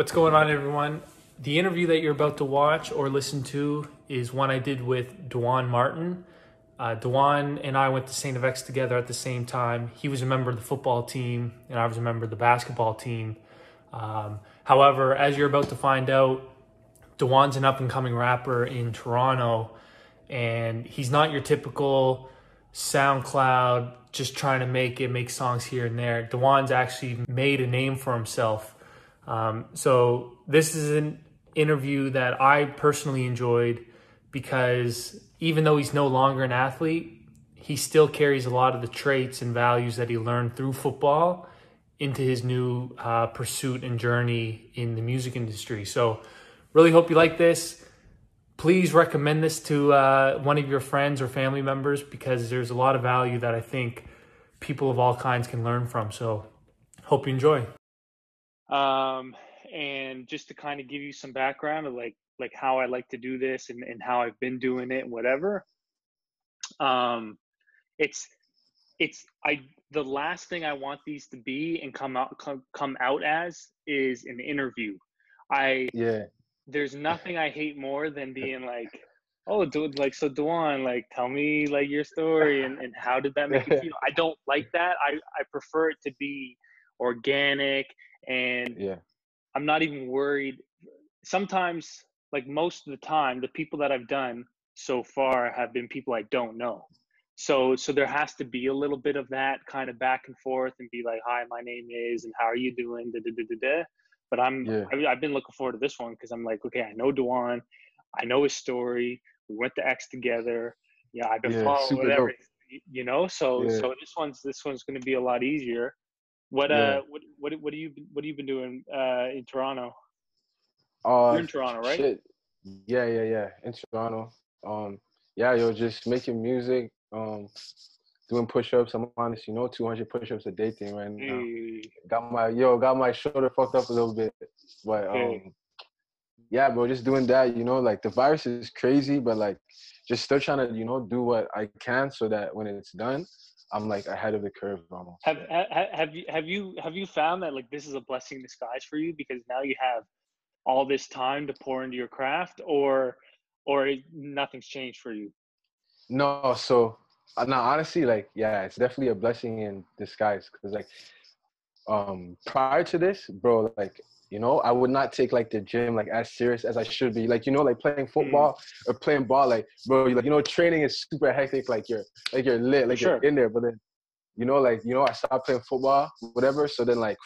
What's going on, everyone? The interview that you're about to watch or listen to is one I did with Dejuan Martin. Uh, Dejuan and I went to St. FX together at the same time. He was a member of the football team, and I was a member of the basketball team. Um, however, as you're about to find out, Dejuan's an up and coming rapper in Toronto, and he's not your typical SoundCloud just trying to make it, make songs here and there. Dejuan's actually made a name for himself. Um, so this is an interview that I personally enjoyed because even though he's no longer an athlete, he still carries a lot of the traits and values that he learned through football into his new uh, pursuit and journey in the music industry. So, really hope you like this. Please recommend this to uh, one of your friends or family members because there's a lot of value that I think people of all kinds can learn from. So, hope you enjoy. Um, and just to kind of give you some background of like like how I like to do this and, and how I've been doing it and whatever. Um, it's it's I the last thing I want these to be and come out come, come out as is an interview. I yeah. There's nothing I hate more than being like, oh, dude, like so, Dejuan, like tell me like your story and, and how did that make you feel? I don't like that. I I prefer it to be organic and yeah. I'm not even worried. Sometimes, like most of the time, the people that I've done so far have been people I don't know so so there has to be a little bit of that kind of back and forth and be like hi my name is and how are you doing da, da, da, da, da. but i'm yeah. I, have been looking forward to this one because i'm like okay i know Dejuan i know his story we went to x together yeah i've been yeah, following whatever dope. you know so yeah. so this one's this one's going to be a lot easier what uh what what what do you what have you been doing uh in toronto uh, you're in toronto right shit. yeah yeah yeah in toronto um yeah you're just making music um, doing push-ups. I'm honest, you know, 200 push-ups a day thing right now. Hey. Got my yo, got my shoulder fucked up a little bit, but um, hey. yeah, bro, just doing that. You know, like the virus is crazy, but like just still trying to you know do what I can so that when it's done, I'm like ahead of the curve almost. Have have, have you have you have you found that like this is a blessing in disguise for you because now you have all this time to pour into your craft, or or nothing's changed for you? No, so uh, no, honestly, like yeah, it's definitely a blessing in disguise because like um prior to this, bro, like you know, I would not take like the gym like as serious as I should be. Like you know, like playing mm. football mm. or playing ball, like bro, like you know, training is super hectic. Like you're like you're lit, like sure. you're in there, but then you know, like you know, I stopped playing football, whatever. So then like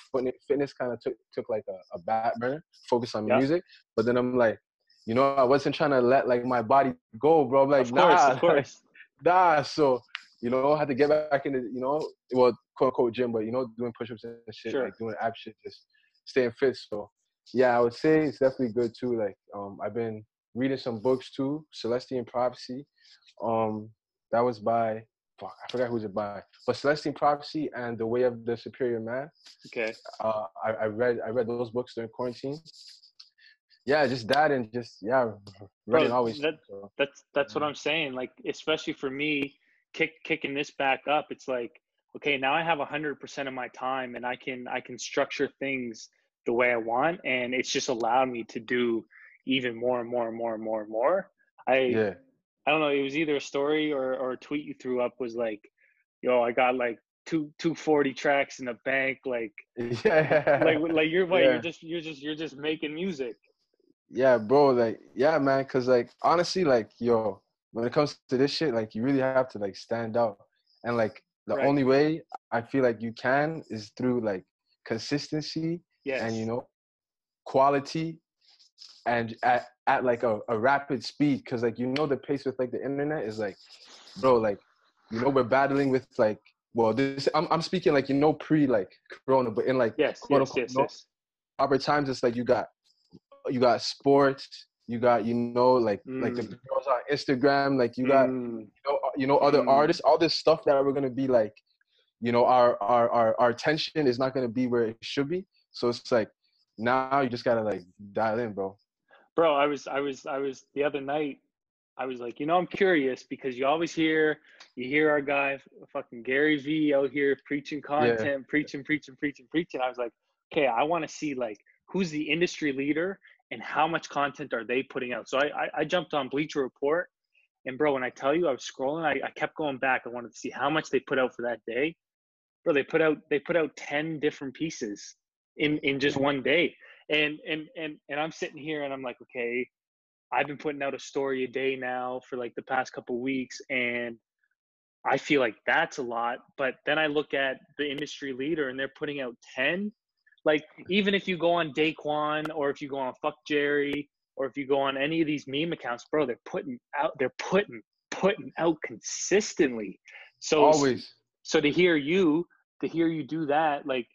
fitness kind of took took like a, a back burner, focus on music. But then I'm like, you know, I wasn't trying to let like my body go, bro. I'm like, of course, nah, of course. nah. So, you know, I had to get back into, you know, well, quote unquote gym, but you know, doing push-ups and shit, sure. like doing ab shit, just staying fit. So, yeah, I would say it's definitely good too. Like, um, I've been reading some books too, Celestine Prophecy. Um, that was by fuck, I forgot who's it by, but Celestine Prophecy and The Way of the Superior Man. Okay. Uh, I, I read I read those books during quarantine yeah, just that and just yeah, running Bro, always. That, that's that's what I'm saying. Like especially for me, kick kicking this back up, it's like okay, now I have hundred percent of my time and I can I can structure things the way I want, and it's just allowed me to do even more and more and more and more and more. I yeah. I don't know. It was either a story or or a tweet you threw up was like, yo, I got like two two forty tracks in the bank, like yeah, like like you're what yeah. you're just you're just you're just making music yeah, bro, like, yeah, man, cause like honestly, like, yo, when it comes to this shit, like, you really have to like stand out, and like, the right. only way I feel like you can is through like consistency yes. and you know, quality, and at at like a, a rapid speed, cause like you know the pace with like the internet is like, bro, like, you know, we're battling with like, well, this I'm I'm speaking like you know pre like Corona, but in like yes, quote yes, unquote, yes, times, it's like you got you got sports, you got you know like mm. like the mm. girls on Instagram, like you got mm. you know you know other mm. artists, all this stuff that we're gonna be like, you know our our our our attention is not gonna be where it should be. So it's like now you just gotta like dial in, bro. Bro, I was I was I was the other night. I was like, you know, I'm curious because you always hear you hear our guy fucking Gary Vee out here preaching content, yeah. preaching, preaching, preaching, preaching. I was like, okay, I want to see like who's the industry leader and how much content are they putting out. So I I, I jumped on Bleacher Report, and bro, when I tell you I was scrolling, I, I kept going back. I wanted to see how much they put out for that day. Bro, they put out they put out ten different pieces in in just one day, and and and and I'm sitting here and I'm like, okay, I've been putting out a story a day now for like the past couple weeks, and I feel like that's a lot. But then I look at the industry leader and they're putting out 10. Like, even if you go on Daquan or if you go on Fuck Jerry or if you go on any of these meme accounts, bro, they're putting out, they're putting, putting out consistently. So, always. So to hear you, to hear you do that, like,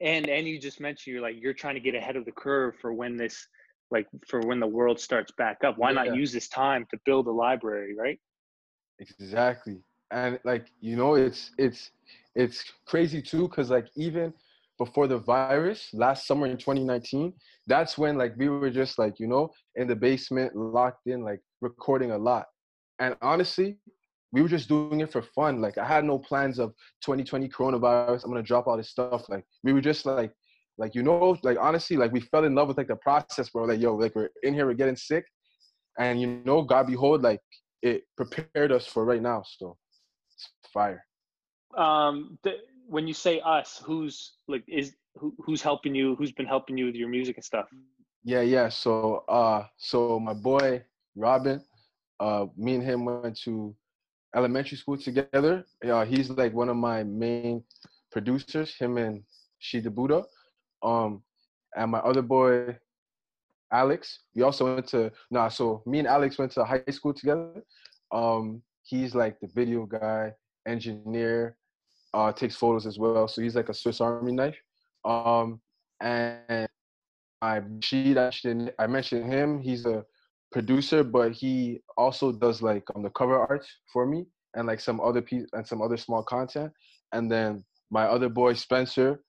and, and you just mentioned you're like, you're trying to get ahead of the curve for when this, like, for when the world starts back up. Why yeah. not use this time to build a library, right? Exactly and like you know it's it's it's crazy too because like even before the virus last summer in 2019 that's when like we were just like you know in the basement locked in like recording a lot. And honestly we were just doing it for fun. Like i had no plans of 2020 coronavirus i'm gonna drop all this stuff. Like we were just like like you know like honestly like we fell in love with like the process bro. Like yo like we're in here we're getting sick. And you know god behold like it prepared us for right now. So it's fire. Um, the, when you say us, who's like is who, who's helping you? Who's been helping you with your music and stuff? Yeah, yeah. So, uh, so my boy Robin, uh, me and him went to elementary school together. Uh, he's like one of my main producers. Him and Shida Buddha. Um, and my other boy Alex. We also went to nah. So me and Alex went to high school together. Um, he's like the video guy engineer, uh, takes photos as well. So he's like a Swiss Army knife. Um, and I she I mentioned him. He's a producer, but he also does like um, the cover art for me and like some other piece and some other small content. And then my other boy Spencer,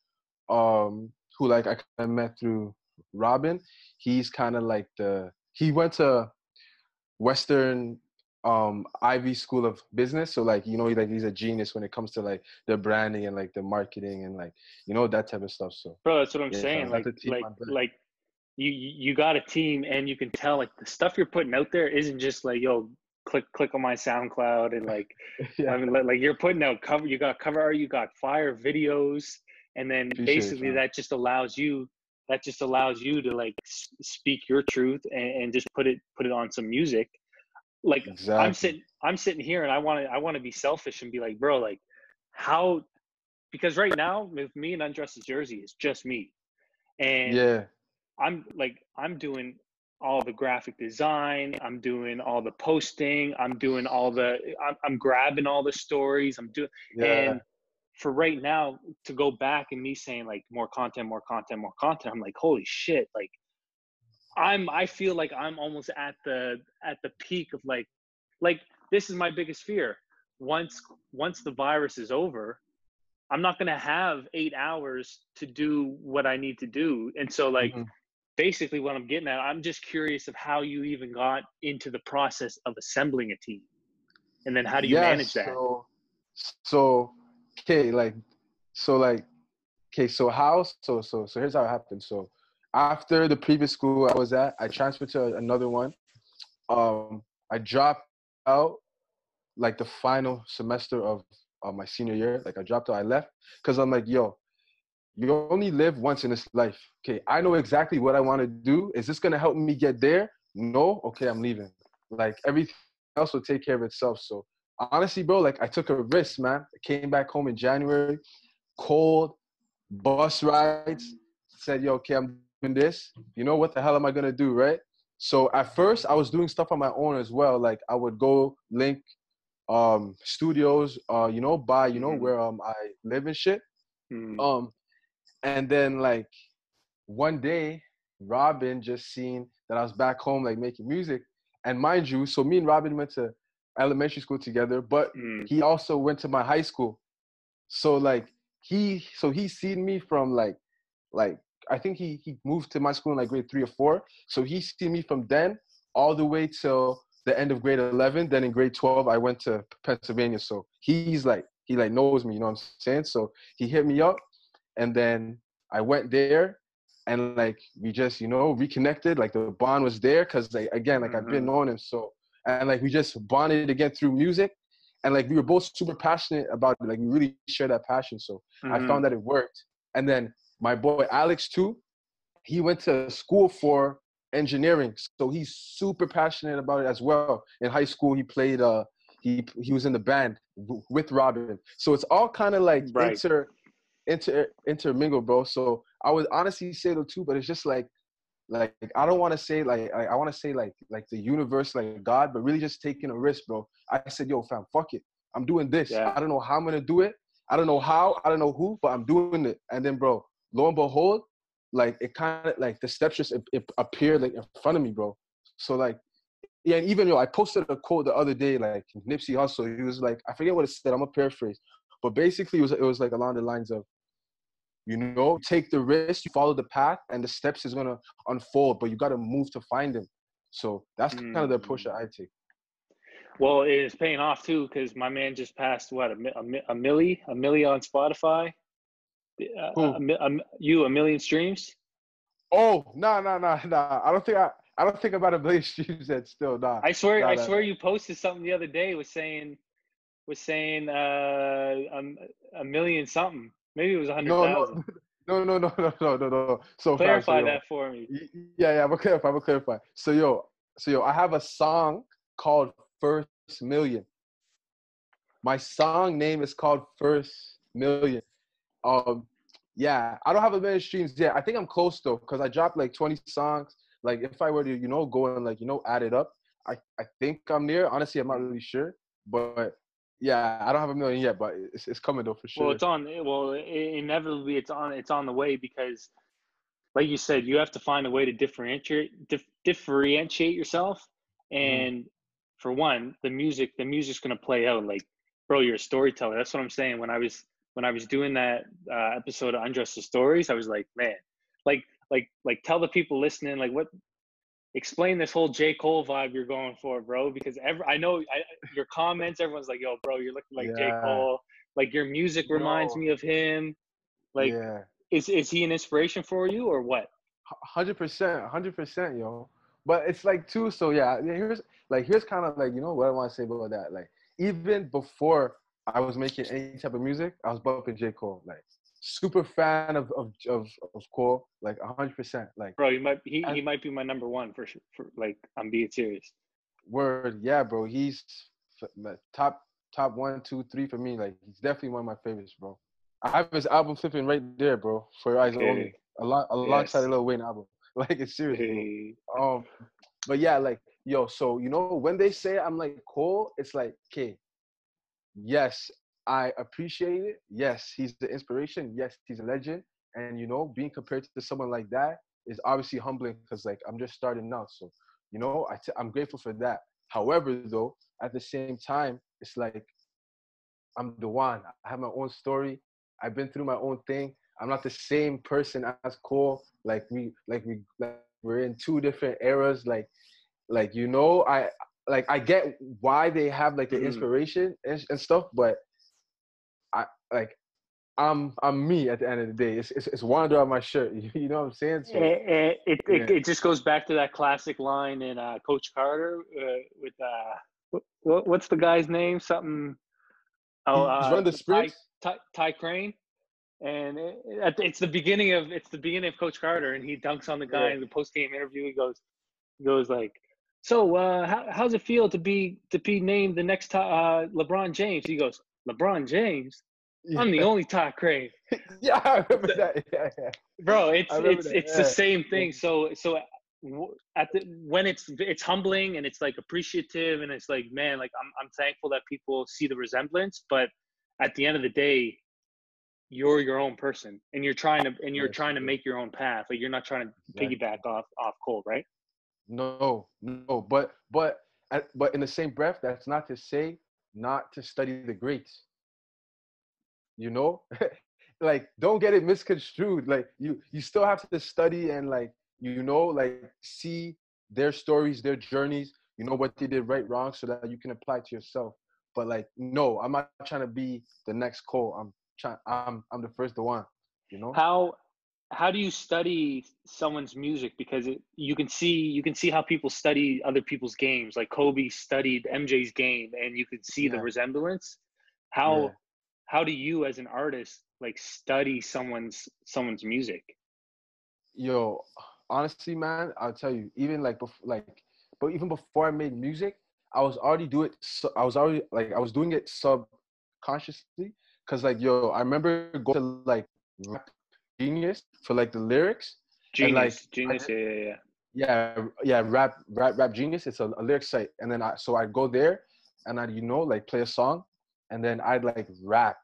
um, who like I met through Robin. He's kind of like the he went to Western um Ivey School of Business. So like you know like he's a genius when it comes to like the branding and like the marketing and like you know that type of stuff. So bro, that's what I'm yeah, saying. Like like like you you got a team and you can tell like the stuff you're putting out there isn't just like yo click click on my SoundCloud and like yeah. I mean like, you're putting out cover you got cover art you got fire videos and then Appreciate basically it, that just allows you that just allows you to like speak your truth and, and just put it put it on some music like exactly. i'm sitting i'm sitting here and i want to i want to be selfish and be like bro like how because right now with me and undressed jersey it's just me and yeah i'm like i'm doing all the graphic design i'm doing all the posting i'm doing all the i'm, I'm grabbing all the stories i'm doing yeah. and for right now to go back and me saying like more content more content more content i'm like holy shit like I'm I feel like I'm almost at the at the peak of like like this is my biggest fear. Once once the virus is over, I'm not going to have 8 hours to do what I need to do. And so like mm-hmm. basically what I'm getting at, I'm just curious of how you even got into the process of assembling a team. And then how do you yeah, manage that? So, so okay, like so like okay, so how so so so here's how it happened. So after the previous school I was at, I transferred to another one. Um, I dropped out like the final semester of my senior year. Like I dropped out, I left because I'm like, yo, you only live once in this life. Okay, I know exactly what I want to do. Is this gonna help me get there? No. Okay, I'm leaving. Like everything else will take care of itself. So honestly, bro, like I took a risk, man. I came back home in January, cold, bus rides. Said, yo, okay, I'm this, you know what the hell am I gonna do, right? So at first I was doing stuff on my own as well. Like I would go link um studios, uh, you know, by you know mm-hmm. where um I live and shit. Mm-hmm. Um and then like one day Robin just seen that I was back home like making music. And mind you, so me and Robin went to elementary school together, but mm. he also went to my high school. So like he so he seen me from like like I think he he moved to my school in like grade three or four. So he seen me from then all the way till the end of grade eleven. Then in grade twelve, I went to Pennsylvania. So he's like he like knows me. You know what I'm saying? So he hit me up, and then I went there, and like we just you know reconnected. Like the bond was there because like again, like mm-hmm. I've been mm-hmm. knowing him so, and like we just bonded again through music, and like we were both super passionate about it. Like we really share that passion. So mm-hmm. I found that it worked. And then my boy Alex too, he went to school for engineering, so he's super passionate about it as well. In high school, he played. uh he he was in the band with Robin. So it's all kind of like right. inter inter intermingled, bro. So I would honestly say the two, but it's just like like I don't want to say like I, I want to say like like the universe, like God, but really just taking a risk, bro. I said, yo, fam, fuck it. I'm doing this. Yeah. I don't know how I'm gonna do it. I don't know how. I don't know who, but I'm doing it. And then, bro, lo and behold, like it kind of like the steps just it, it appeared like in front of me, bro. So like, yeah, and even yo, I posted a quote the other day, like Nipsey Hussle. He was like, I forget what it said. I'm a paraphrase, but basically it was it was like along the lines of you know, take the risk, you follow the path, and the steps is gonna unfold. But you got to move to find them. So that's mm. kind of the approach that I take. Well, it is paying off too because my man just passed what a, a, a milli, a milli on Spotify. Uh, A, a, you a million streams? Oh no no no no! I don't think I. I don't think about a million streams yet. Still, nah. I swear, nah, I nah, swear, you posted something the other day was saying, was saying uh, a, a million something. Maybe it was a hundred thousand. No, no, no, no, no, no, no. So clarify so, that for me. Yeah, yeah, I'm gonna clarify. I'm gonna clarify. So yo, so yo, I have a song called First Million. My song name is called First Million. Um, yeah, I don't have a million streams yet. I think I'm close though, cause I dropped like 20 songs. Like if I were to, you know, go and like you know add it up, I I think I'm near. Honestly, I'm not really sure, but yeah, I don't have a million yet, but it's, it's coming though for sure. Well, it's on. Well, inevitably, it's on. It's on the way because, like you said, you have to find a way to differentiate dif- differentiate yourself. Mm-hmm. And mm-hmm. for one, the music, the music's gonna play out. Like, bro, you're a storyteller. That's what I'm saying. When I was when I was doing that uh, episode of Undressed Stories, I was like, man, like like like tell the people listening like what explain this whole J. Cole vibe you're going for, bro. Because every I know I, your comments, everyone's like, "Yo, bro, you're looking like yeah. J. Cole." Like your music reminds me of him. Like, yeah. is is he an inspiration for you or what? Hundred percent, hundred percent, yo. But it's like too. So yeah, here's like here's kind of like you know what I want to say about that. Like even before I was making any type of music, I was bumping J. Cole. Like super fan of of of, of Cole, like hundred percent. Like, bro, he might he, he might be my number one for for like I'm being serious. Word, yeah, bro. He's top top one, two, three for me. Like, he's definitely one of my favorites, bro. I have his album flipping right there, bro. For your eyes only, a lot alongside yes. the Lil Wayne album. Like, it's serious. Hey. Um, but yeah, like yo, so you know when they say I'm like Cole, it's like, okay, yes, I appreciate it. Yes, he's the inspiration. Yes, he's a legend. And you know, being compared to someone like that is obviously humbling because like I'm just starting now. So, you know, i t- I'm grateful for that. However, though, at the same time, it's like I'm the one. I have my own story. I've been through my own thing. I'm not the same person as Cole. Like we, like we, like we're in two different eras. Like, like you know, I like I get why they have like the mm. inspiration and, and stuff, but I like I'm I'm me at the end of the day. It's it's, it's wander on my shirt. You know what I'm saying? So, it, it, yeah. it, it, just goes back to that classic line in uh, Coach Carter uh, with uh, what, what's the guy's name? Something. Oh, uh, run the sprints. Ty, Ty, Ty Crane, and it, it's the beginning of it's the beginning of Coach Carter, and he dunks on the guy yeah. in the post game interview. He goes, he goes like, "So, uh, how, how's it feel to be to be named the next uh, LeBron James?" He goes, LeBron James. Yeah. I'm the only Todd Crane. yeah, I remember that. Yeah, yeah. Bro, it's it's that. it's yeah. the same thing. So so at the when it's it's humbling and it's like appreciative and it's like man, like I'm I'm thankful that people see the resemblance, but at the end of the day, you're your own person and you're trying to and you're trying to make your own path. Like you're not trying to piggyback off off Cole, right? No, no, but but but in the same breath, that's not to say not to study the greats. You know, like don't get it misconstrued. Like you, you still have to study and like you know, like see their stories, their journeys. You know what they did right, wrong, so that you can apply to yourself. But like, no, I'm not trying to be the next Cole. I'm trying. I'm I'm the first one. You know how how do you study someone's music? Because it, you can see you can see how people study other people's games. Like kobe studied mj's game and you could see Yeah. the resemblance. How Yeah. how do you as an artist like study someone's someone's music? Yo honestly man i'll tell you even like before like but even before i made music i was already doing so i was already like i was doing it subconsciously. Because like yo i remember going to like rap genius for like the lyrics. And, like, genius genius yeah yeah yeah. Yeah yeah rap rap rap genius it's a, a lyric site. And then i so i'd go there and i'd you know like play a song and then i'd like rap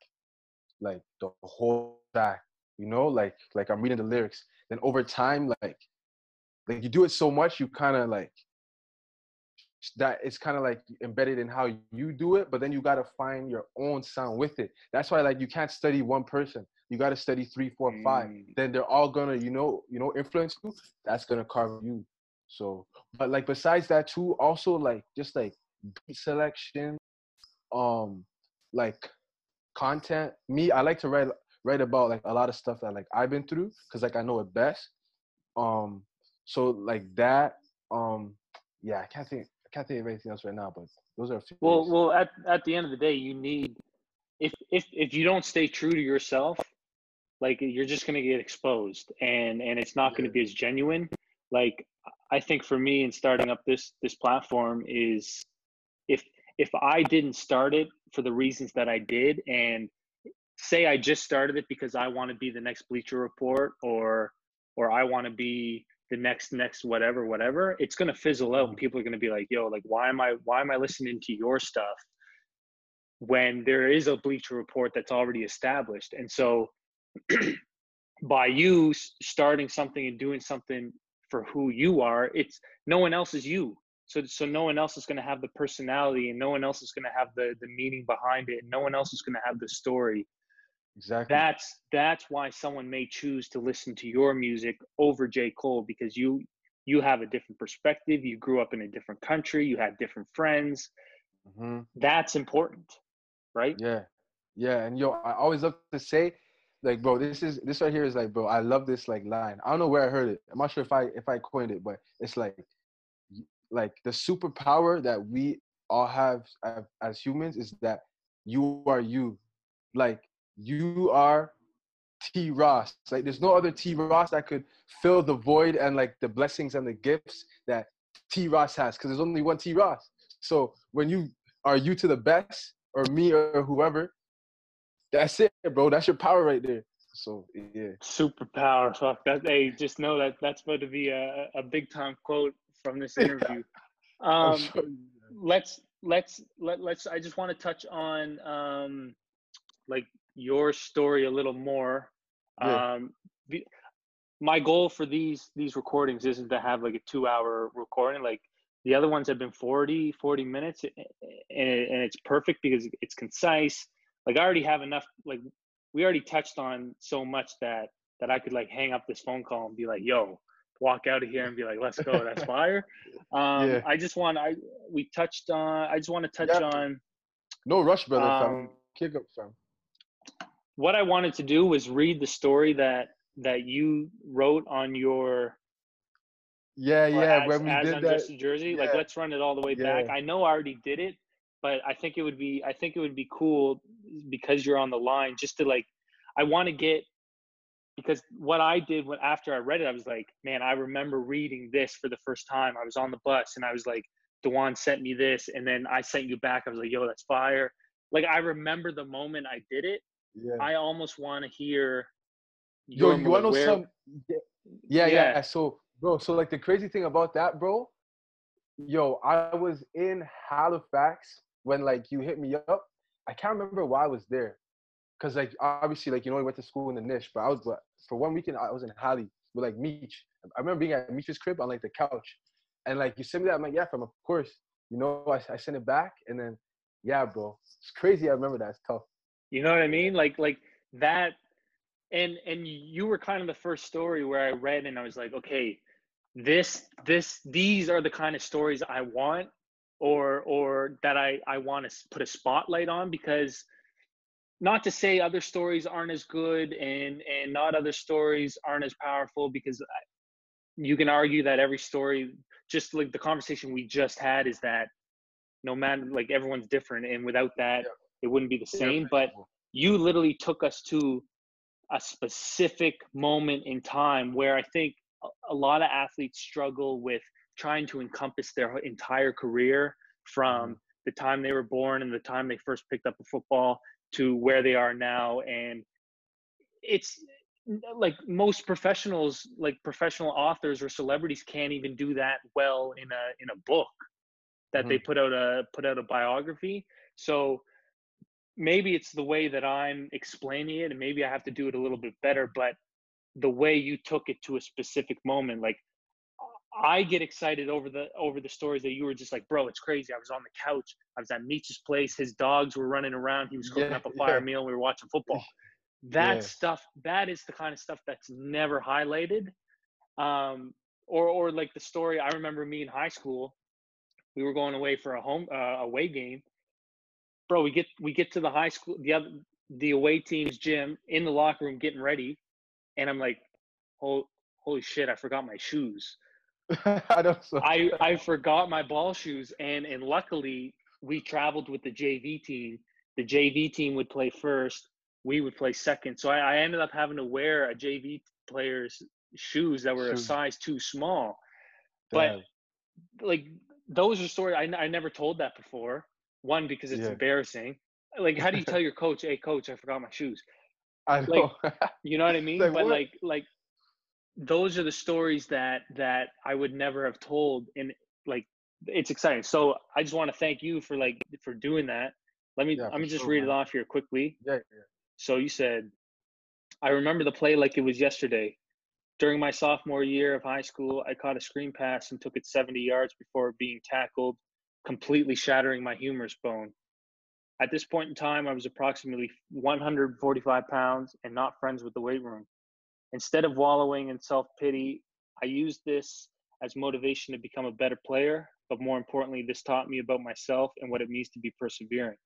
like the whole track you know like like i'm reading the lyrics. Then over time like like you do it so much you kind of like that it's kind of like embedded in how you do it but then you got to find your own sound with it. That's why like you can't study one person. You got to study three four five. Mm. then they're all gonna you know you know influence you. That's gonna carve you. So but like besides that too also like just like beat selection um like content. Me i like to write write about like a lot of stuff that like i've been through because like i know it best. Um so like that um yeah i can't think i can't think of anything else right now but those are a few well ways. well at, at the end of the day you need if if if you don't stay true to yourself like you're just going to get exposed and and it's not Yeah. to be as genuine like i think for me in starting up this this platform is if if i didn't start it for the reasons that i did and say i just started it because i want to be the next bleacher report or or i want to be the next next whatever whatever it's going to fizzle out and mm-hmm. people are going to be like yo like why am i why am i listening to your stuff when there is a bleacher report that's already established? And so by you starting something and doing something for who you are it's no one else is you. So so no one else is going to have the personality and no one else is going to have the the meaning behind it and no one else is going to have the story exactly that's that's why someone may choose to listen to your music over J. Cole because you you have a different perspective. You grew up in a different country. You had different friends. hmm That's important, right? Yeah, yeah, and yo, I always love to say, like, bro, this is this right here is like, bro, I love this like line. I don't know where I heard it. I'm not sure if I if I coined it, but it's like, like the superpower that we all have as, as humans is that you are you, like you are T Ross. Like, there's no other T Ross that could fill the void and like the blessings and the gifts that T Ross has, because there's only one T Ross. So when you are you to the best, or me or whoever, that's it, bro. That's your power right there. So yeah, Superpower. Fuck that. Hey, just know that that's about to be a, a big time quote from this interview. Um, sure- let's let's let, let's i just want to touch on um like your story a little more Yeah. um the, my goal for these these recordings isn't to have like a two hour recording like the other ones have been 40 40 minutes and, and it's perfect because it's concise like i already have enough like we already touched on so much that that i could like hang up this phone call and be like yo walk out of here and be like let's go that's fire um Yeah. i just want i we touched on i just want to touch Yeah. on no rush, brother. fam. Um, Kick up, fam. What i wanted to do was read the story that that you wrote on your Yeah, yeah. as, when we did that, in Jersey. Like let's run it all the way back. I know I already did it, but I think it would be I think it would be cool because you're on the line just to like I want to get because what I did when after I read it, I was like, man, I remember reading this for the first time. I was on the bus and I was like, Dejuan sent me this, and then I sent you back. I was like, yo, that's fire. Like I remember the moment I did it. Yeah. I almost want to hear. Yo, you wanna know where- some? Yeah, yeah, yeah. Yeah. So, bro, so like the crazy thing about that, bro. Yo, I was in Halifax when like you hit me up. I can't remember why I was there, cause like obviously like you know we went to school in the niche, but I was but for one weekend I was in Hali with like Meech. I remember being at Meech's crib on like the couch, and like you sent me that. I'm like, yeah, from of course. You know, I, I sent it back, and then yeah, bro, it's crazy. I remember that. It's tough. You know what I mean? Like like that and and you were kind of the first story where I read and I was like, okay, this this these are the kind of stories I want or or that I I want to put a spotlight on because not to say other stories aren't as good and and not other stories aren't as powerful because you can argue that every story just like the conversation we just had is that no matter like everyone's different and without that yeah. It wouldn't be the same but you literally took us to a specific moment in time where i think a lot of athletes struggle with trying to encompass their entire career from mm-hmm. the time they were born and the time they first picked up a football to where they are now and it's like most professionals like professional authors or celebrities can't even do that well in a in a book that mm-hmm. they put out a put out a biography so maybe it's the way that i'm explaining it and maybe i have to do it a little bit better but the way you took it to a specific moment like I get excited over the over the stories that you were just like, bro, it's crazy. I was on the couch. I was at Meech's place. His dogs were running around. He was cooking yeah, up a fire yeah. meal. We were watching football. That yeah. stuff. That is the kind of stuff that's never highlighted. Um, or or like the story. I remember me in high school. We were going away for a home uh, away game. Bro, we get we get to the high school the other the away team's gym in the locker room getting ready, and I'm like, oh, holy shit, I forgot my shoes. I don't. I I forgot my ball shoes, and and luckily we traveled with the JV team. The JV team would play first. We would play second. So I, I ended up having to wear a JV player's shoes that were a size too small. Damn. But like those are stories I, I never told that before. One because it's yeah. embarrassing. Like how do you tell your coach, "Hey coach, I forgot my shoes." I know. Like, you know what I mean? like, but what? like like those are the stories that that I would never have told and like it's exciting. So I just want to thank you for like for doing that. Let me yeah, let me just sure, read man. it off here quickly. Yeah, yeah. So you said I remember the play like it was yesterday. During my sophomore year of high school, I caught a screen pass and took it 70 yards before being tackled, completely shattering my humerus bone. At this point in time, I was approximately 145 pounds and not friends with the weight room. Instead of wallowing in self pity, I used this as motivation to become a better player. But more importantly, this taught me about myself and what it means to be persevering.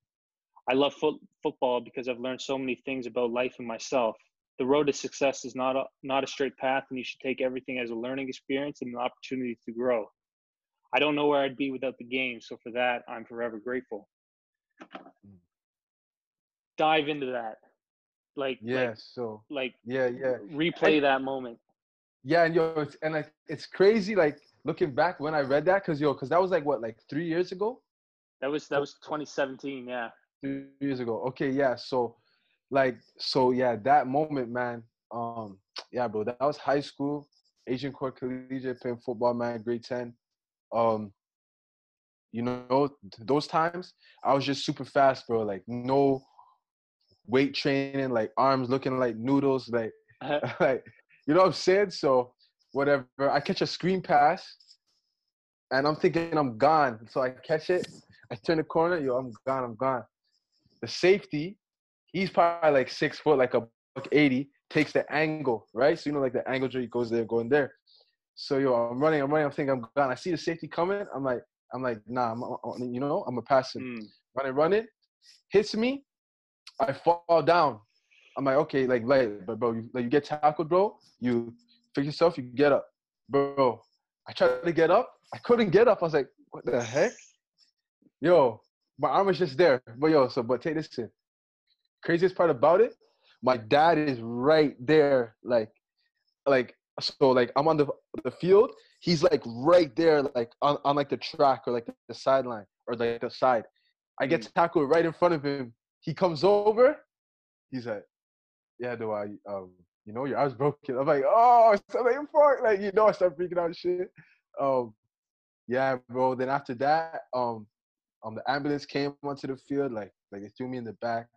I love fo- football because I've learned so many things about life and myself. The road to success is not a, not a straight path, and you should take everything as a learning experience and an opportunity to grow. I don't know where I'd be without the game, so for that, I'm forever grateful. Dive into that. Like yeah like, so like yeah yeah. replay and, that moment. Yeah and yo it's, and like it's crazy like looking back when i read that because yo because that was like what like three years ago? That was that was 2017 yeah. Three years ago. Okay yeah so like so yeah that moment man um yeah bro that was high school Agincourt collegiate playing football man grade 10 um you know those times i was just super fast bro like no weight training, like arms looking like noodles, like like you know what I'm saying? So whatever. I catch a screen pass and I'm thinking I'm gone. So I catch it, I turn the corner, yo, I'm gone, I'm gone. The safety, he's probably like six foot, like a buck 80, takes the angle, right? So you know, like the angle he goes there, going there. So yo, I'm running, I'm running, I'm thinking I'm gone. I see the safety coming, I'm like, I'm like, nah, I'm, you know, I'm a pass him. Mm. Running, running, hits me, I fall down. I'm like, okay, like, like, but bro, you, like, you get tackled, bro. You fix yourself. You get up, bro. I tried to get up. I couldn't get up. I was like, what the heck? Yo, my arm was just there. But yo, so but take this in. Craziest part about it, my dad is right there, like, like so, like I'm on the the field. He's like right there, like on, on like the track or like the, the sideline or like the side. I get mm. tackled right in front of him he comes over. He's like, yeah, do I, um, you know, your arm's broken. I'm like, oh, something fuck. Like, you know, I start freaking out shit. Um, yeah, bro. Then after that, um, um, the ambulance came onto the field. Like, like they threw me in the back.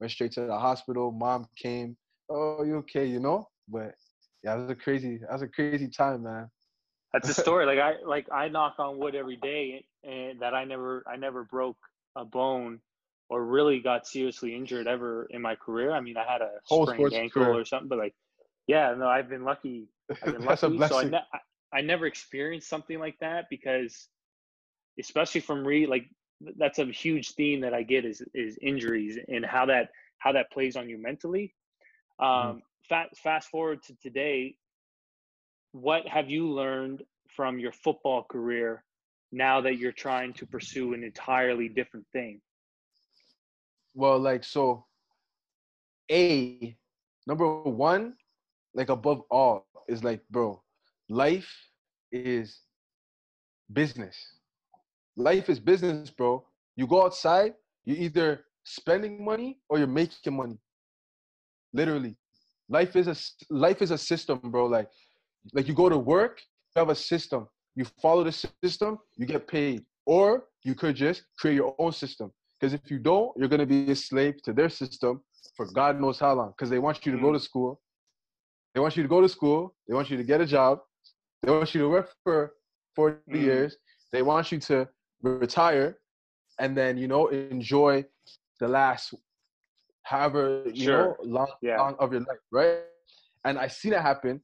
Went straight to the hospital. Mom came. Oh, you okay? You know. But yeah, it was a crazy. That was a crazy time, man. That's a story. like I, like I knock on wood every day, and that I never, I never broke a bone or really got seriously injured ever in my career. I mean, I had a Whole sprained ankle career. or something, but like, yeah, no, I've been lucky. I've been lucky. so I, ne- I never experienced something like that because, especially from re like, that's a huge theme that I get is is injuries and how that how that plays on you mentally. Um, fast fast forward to today, what have you learned from your football career now that you're trying to pursue an entirely different thing? Well, like so, a number one, like above all, is like, bro, life is business. Life is business, bro. You go outside, you're either spending money or you're making money. Literally. Life is a life is a system, bro. Like like you go to work, you have a system. You follow the system, you get paid. Or you could just create your own system. Because if you don't, you're gonna be a slave to their system for God knows how long. Because they want you to go to mm. school. They want you to go to school. They want you to get a job. They want you to work for 40 mm. years. They want you to retire and then, you know, enjoy the last however, you sure. know, long, yeah. long of your life, right? And I see that happen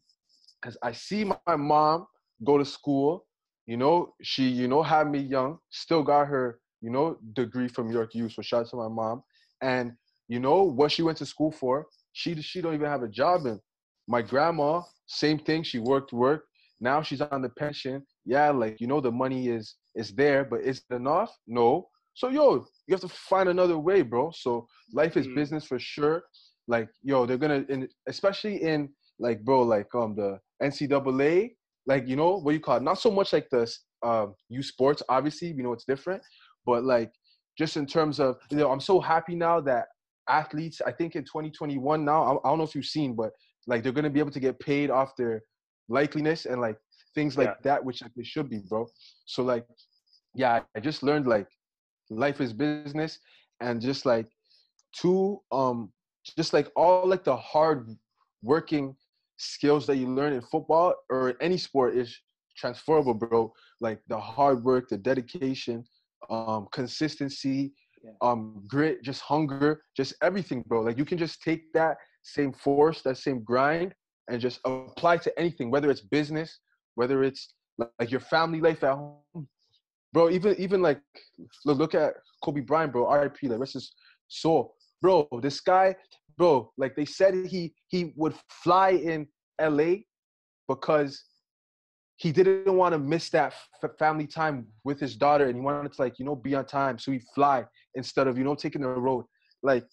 because I see my mom go to school. You know, she, you know, had me young, still got her, you know, degree from York U. So shout out to my mom. And you know what she went to school for. She she don't even have a job in. My grandma, same thing. She worked, worked. Now she's on the pension. Yeah, like you know the money is is there, but is it enough? No. So yo, you have to find another way, bro. So life is mm-hmm. business for sure. Like yo, they're gonna, in, especially in like bro, like um the NCAA, like you know what you call it. Not so much like the um U Sports, obviously, you know it's different, but like just in terms of you know, I'm so happy now that athletes, I think in 2021 now, I don't know if you've seen, but like they're gonna be able to get paid off their likeliness and like things like yeah. that, which like, they should be, bro. So like, yeah, I just learned like life is business, and just like two, um, just like all like the hard working skills that you learn in football or any sport is transferable, bro. Like the hard work, the dedication, um, consistency, yeah. um, grit, just hunger, just everything, bro. Like you can just take that same force, that same grind, and just apply to anything, whether it's business, whether it's like your family life at home, bro. Even even like look, look at Kobe Bryant, bro. RIP, like rest his soul, bro. This guy, bro. Like they said, he he would fly in L.A. because he didn't want to miss that f- family time with his daughter and he wanted to like you know be on time so he'd fly instead of you know taking the road like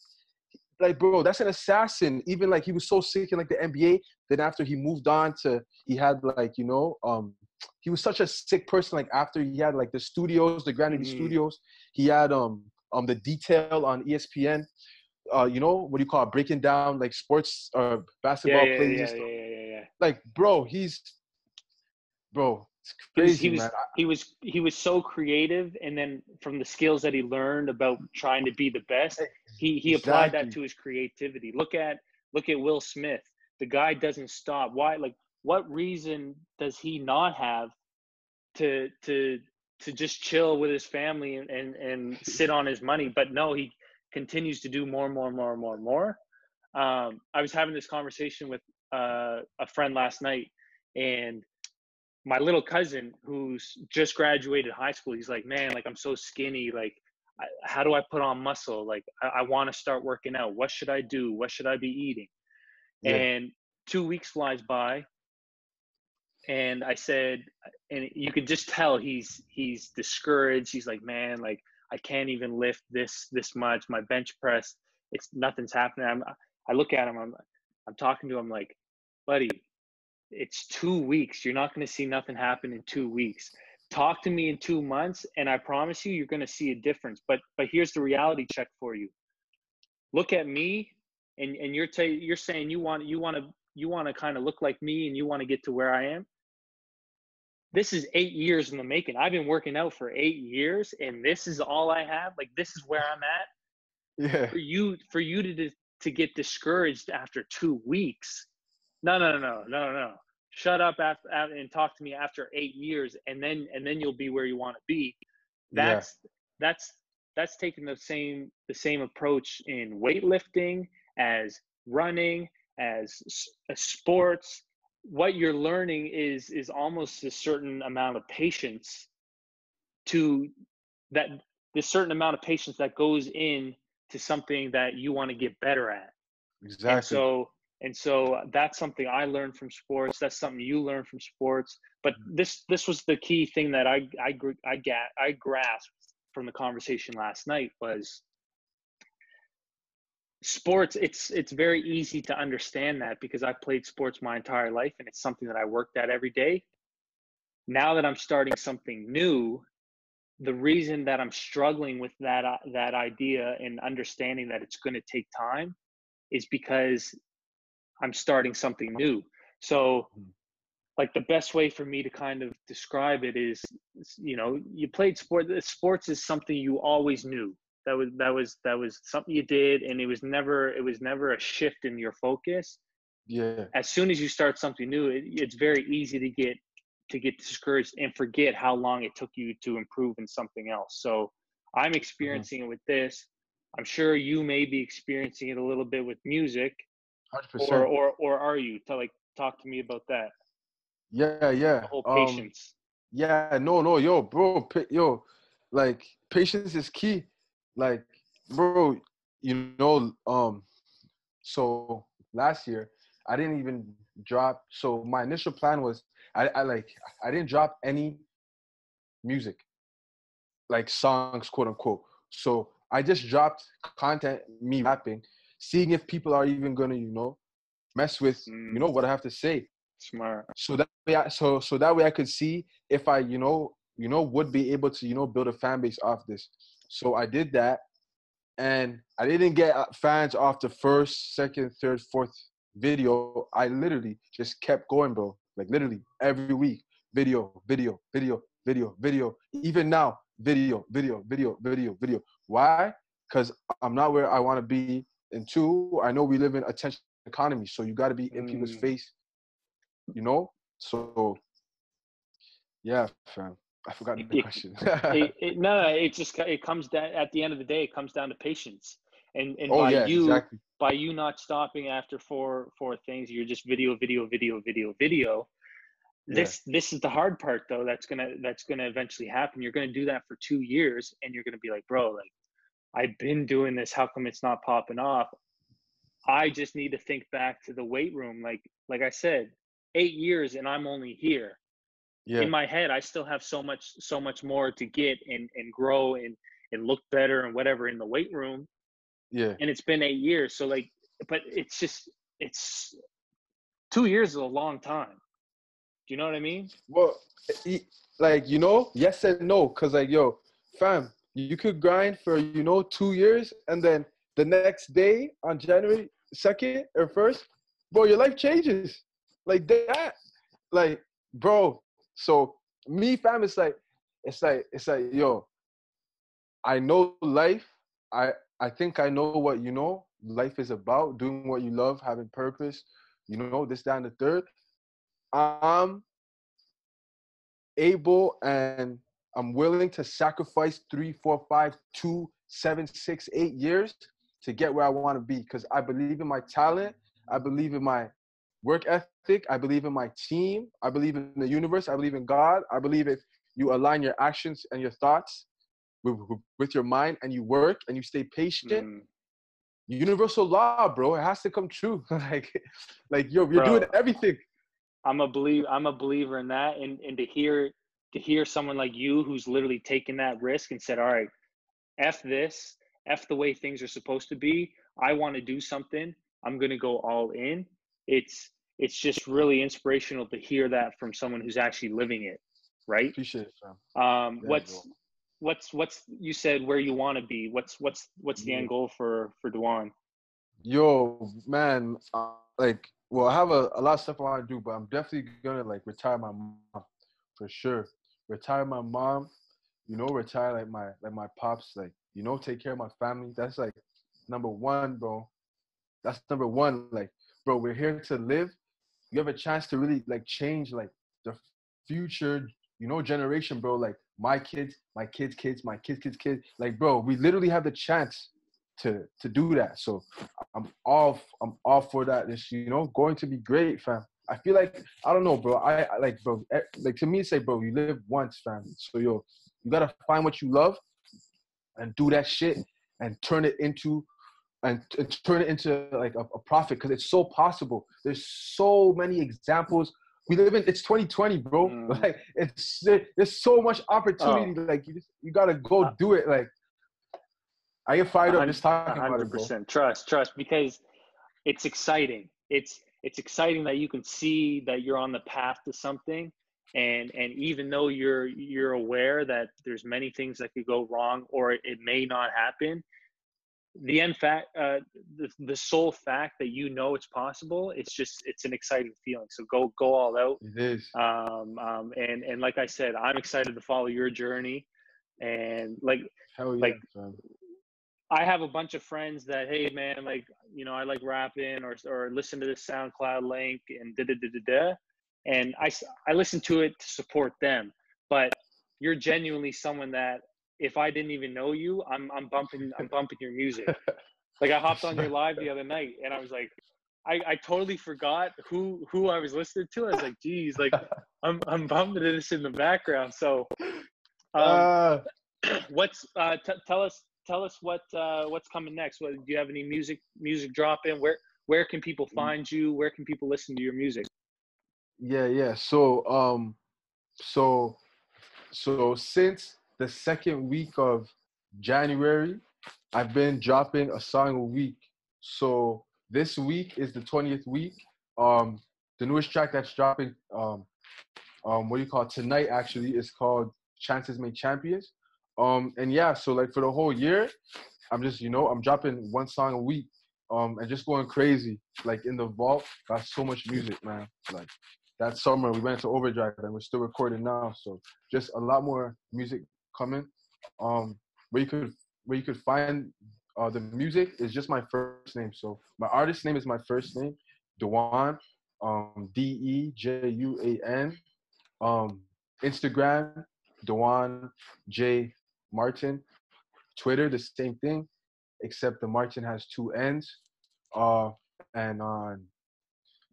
like bro that's an assassin even like he was so sick in like the nba then after he moved on to he had like you know um he was such a sick person like after he had like the studios the granity mm-hmm. studios he had um um the detail on espn uh you know what do you call it breaking down like sports uh basketball yeah, yeah, plays yeah, yeah, yeah, yeah. like bro he's bro. It's Crazy, he was he was he was so creative, and then from the skills that he learned about trying to be the best, he he exactly. applied that to his creativity. Look at look at Will Smith. The guy doesn't stop. Why? Like, what reason does he not have to to to just chill with his family and and, and sit on his money? But no, he continues to do more and more and more and more and more. Um, I was having this conversation with uh, a friend last night, and my little cousin who's just graduated high school he's like man like i'm so skinny like I, how do i put on muscle like i, I want to start working out what should i do what should i be eating yeah. and two weeks flies by and i said and you could just tell he's he's discouraged he's like man like i can't even lift this this much my bench press it's nothing's happening I'm, i look at him i'm i'm talking to him like buddy it's two weeks. You're not going to see nothing happen in two weeks. Talk to me in two months, and I promise you, you're going to see a difference. But but here's the reality check for you. Look at me, and and you're you're saying you want you want to you want to kind of look like me, and you want to get to where I am. This is eight years in the making. I've been working out for eight years, and this is all I have. Like this is where I'm at. Yeah. For you for you to to get discouraged after two weeks no, no, no, no, no, no, no. Shut up after, and talk to me after eight years, and then and then you'll be where you want to be. That's yeah. that's that's taking the same the same approach in weightlifting as running as a sports. What you're learning is is almost a certain amount of patience to that the certain amount of patience that goes in to something that you want to get better at. Exactly. And so and so uh, that's something I learned from sports. That's something you learn from sports. But mm. this this was the key thing that I I I got I grasped from the conversation last night was sports it's it's very easy to understand that because I've played sports my entire life and it's something that I worked at every day. Now that I'm starting something new, the reason that I'm struggling with that uh, that idea and understanding that it's going to take time is because I'm starting something new. So mm. like the best way for me to kind of describe it is you know, you played sport sports is something you always knew. That was that was that was something you did and it was never it was never a shift in your focus. Yeah. As soon as you start something new, it, it's very easy to get to get discouraged and forget how long it took you to improve in something else. So I'm mm-hmm. experiencing mm-hmm. it with this. I'm sure you may be experiencing it a little bit with music. 100%. Or, or, or are you? To like, talk to me about that. Yeah, yeah. The whole um, patience. Um, yeah, no, no, yo, bro, yo, like patience is key. Like, bro, you know, um, so last year I didn't even drop. So my initial plan was I, I like I didn't drop any music, like songs, quote unquote. So I just dropped content, me rapping, seeing if people are even gonna, you know, mess with, mm. you know, what I have to say. Smart. So that way, I, so so that way I could see if I, you know, you know, would be able to, you know, build a fan base off this. So I did that, and I didn't get uh, fans off the first, second, third, fourth video. I literally just kept going, bro. Like literally every week, video, video, video, video, video. Even now, video, video, video, video, video. Why? Because I'm not where I want to be. And two, I know we live in attention economy, so you got to be in mm. people's face. You know. So, yeah, fam. I forgot the question. it, it, no, no, it just it comes down at the end of the day. It comes down to patience, and and oh, by yeah, you exactly. by you not stopping after four four things, you're just video, video, video, video, video. This yeah. this is the hard part though. That's gonna that's gonna eventually happen. You're gonna do that for two years, and you're gonna be like, bro, like I've been doing this. How come it's not popping off? I just need to think back to the weight room. Like like I said, eight years, and I'm only here. Yeah. In my head, I still have so much so much more to get and and grow and and look better and whatever in the weight room. Yeah. And it's been eight years, so like, but it's just it's two years is a long time. Do you know what I mean? Well, like you know, yes and no, cause like yo, fam, you could grind for you know two years, and then the next day on January second or first, bro, your life changes like that. Like, bro. So me, fam, it's like, it's like, it's like, yo, I know life. I I think I know what you know. Life is about doing what you love, having purpose. You know this, that, and the third. I'm able and I'm willing to sacrifice three, four, five, two, seven, six, eight years to get where I want to be because I believe in my talent. I believe in my work ethic. I believe in my team. I believe in the universe. I believe in God. I believe if you align your actions and your thoughts with, with your mind and you work and you stay patient, mm. universal law, bro, it has to come true. like, like yo, you're bro. doing everything. I'm a believe I'm a believer in that and and to hear to hear someone like you who's literally taken that risk and said, "All right, f this, f the way things are supposed to be. I want to do something. I'm going to go all in." It's it's just really inspirational to hear that from someone who's actually living it, right? Appreciate it, Um, what's what's what's you said where you want to be? What's what's what's the end goal for for Dejuan? Yo, man, uh, like well, I have a, a lot of stuff I want to do, but I'm definitely gonna like retire my mom for sure. Retire my mom, you know, retire like my like my pops, like you know, take care of my family. That's like number one, bro. That's number one. Like, bro, we're here to live. You have a chance to really like change like the future, you know, generation, bro. Like my kids, my kids' kids, my kids' kids' kids. Like, bro, we literally have the chance to to do that. So I'm all I'm all for that. It's you know going to be great, fam. I feel like I don't know, bro. I, I like bro, eh, like to me, say, bro, you live once, fam. So yo, you gotta find what you love and do that shit and turn it into and, and turn it into like a, a profit because it's so possible. There's so many examples. We live in it's 2020, bro. Mm. Like it's there's so much opportunity. Oh. Like you just you gotta go uh, do it. Like I get fired up just talking 100%. about it. Trust, trust, because it's exciting. It's it's exciting that you can see that you're on the path to something and and even though you're you're aware that there's many things that could go wrong or it may not happen the end fact uh, the, the sole fact that you know it's possible it's just it's an exciting feeling. So go go all out. It is. Um, um and and like i said i'm excited to follow your journey. And like Hell yeah, like I have a bunch of friends that, hey man, like you know, I like rapping or or listen to this SoundCloud link and da da da da da, and I I listen to it to support them. But you're genuinely someone that if I didn't even know you, I'm I'm bumping I'm bumping your music. like I hopped on your live the other night and I was like, I, I totally forgot who who I was listening to. I was like, geez, like I'm I'm bumping this in the background. So, um, uh, what's uh, t- tell us tell us what uh, what's coming next. What, do you have any music music drop in? Where where can people mm. find you? Where can people listen to your music? Yeah, yeah. So um, so so since the second week of January, I've been dropping a song a week. So this week is the twentieth week. Um, the newest track that's dropping um, um, what do you call it? tonight? Actually, is called "Chances Make Champions." Um, and yeah, so like for the whole year, I'm just, you know, I'm dropping one song a week. Um, and just going crazy. Like in the vault, got so much music, man. Like that summer we went to overdrive and we're still recording now. So just a lot more music coming. Um, where you could where you could find uh, the music is just my first name. So my artist name is my first name, Dejuan, um, D E J U A N. Um, Instagram, Dejuan J Martin. Twitter, the same thing, except the Martin has two N's. Uh, and on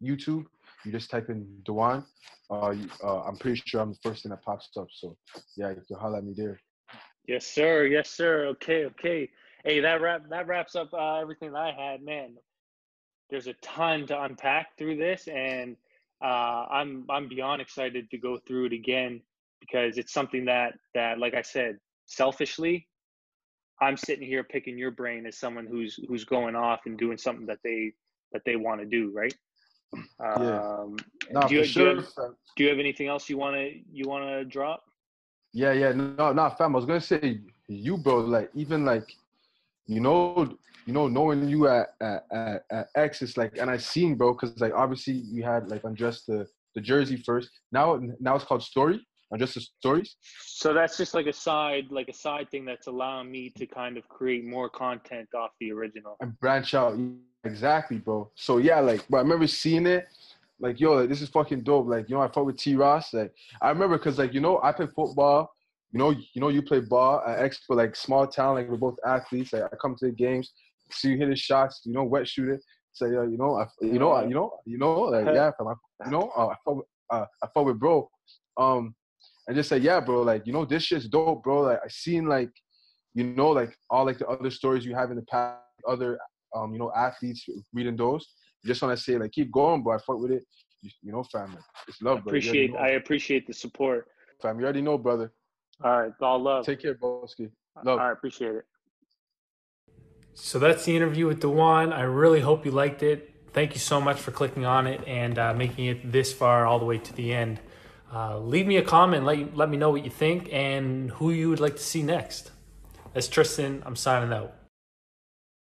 YouTube, you just type in Dejuan. Uh, uh, I'm pretty sure I'm the first thing that pops up. So yeah, you can holler at me there. Yes, sir. Yes, sir. Okay, okay. Hey, that wrap that wraps up uh, everything that I had. Man, there's a ton to unpack through this, and uh, I'm I'm beyond excited to go through it again because it's something that that, like I said, selfishly, I'm sitting here picking your brain as someone who's who's going off and doing something that they that they want to do, right? Yeah. Um, no, do, you, for sure. do, you have, do you have anything else you want to you want to drop? Yeah, yeah, no, not fam. I was gonna say you, bro. Like even like, you know, you know, knowing you at at, at, at X, it's like, and I seen, bro, because like obviously you had like undressed the the jersey first. Now now it's called Story on just the stories. So that's just like a side, like a side thing that's allowing me to kind of create more content off the original and branch out. Exactly, bro. So yeah, like, but I remember seeing it. Like, yo, like, this is fucking dope. Like, you know, I fought with T. Ross. Like, I remember because, like, you know, I play football. You know, you know, you play ball at Expo, like small town. Like, we're both athletes. Like, I come to the games, see you hitting shots. You know, wet shooter. Say, so, you know, I, you know, you know, you know, like, yeah, you know, uh, I fought, uh, I fought with bro. Um, and just say, yeah, bro, like, you know, this shit's dope, bro. Like, I seen like, you know, like all like the other stories you have in the past, other, um, you know, athletes reading those. Just want to say, like, keep going, bro. I fuck with it. You, you know, family. It's love, bro. Appreciate, I appreciate the support. Fam, you already know, brother. All right, all love. Take care, Boski. Love. All right, appreciate it. So that's the interview with Dejuan. I really hope you liked it. Thank you so much for clicking on it and uh, making it this far all the way to the end. Uh, leave me a comment. Let, let me know what you think and who you would like to see next. As Tristan, I'm signing out.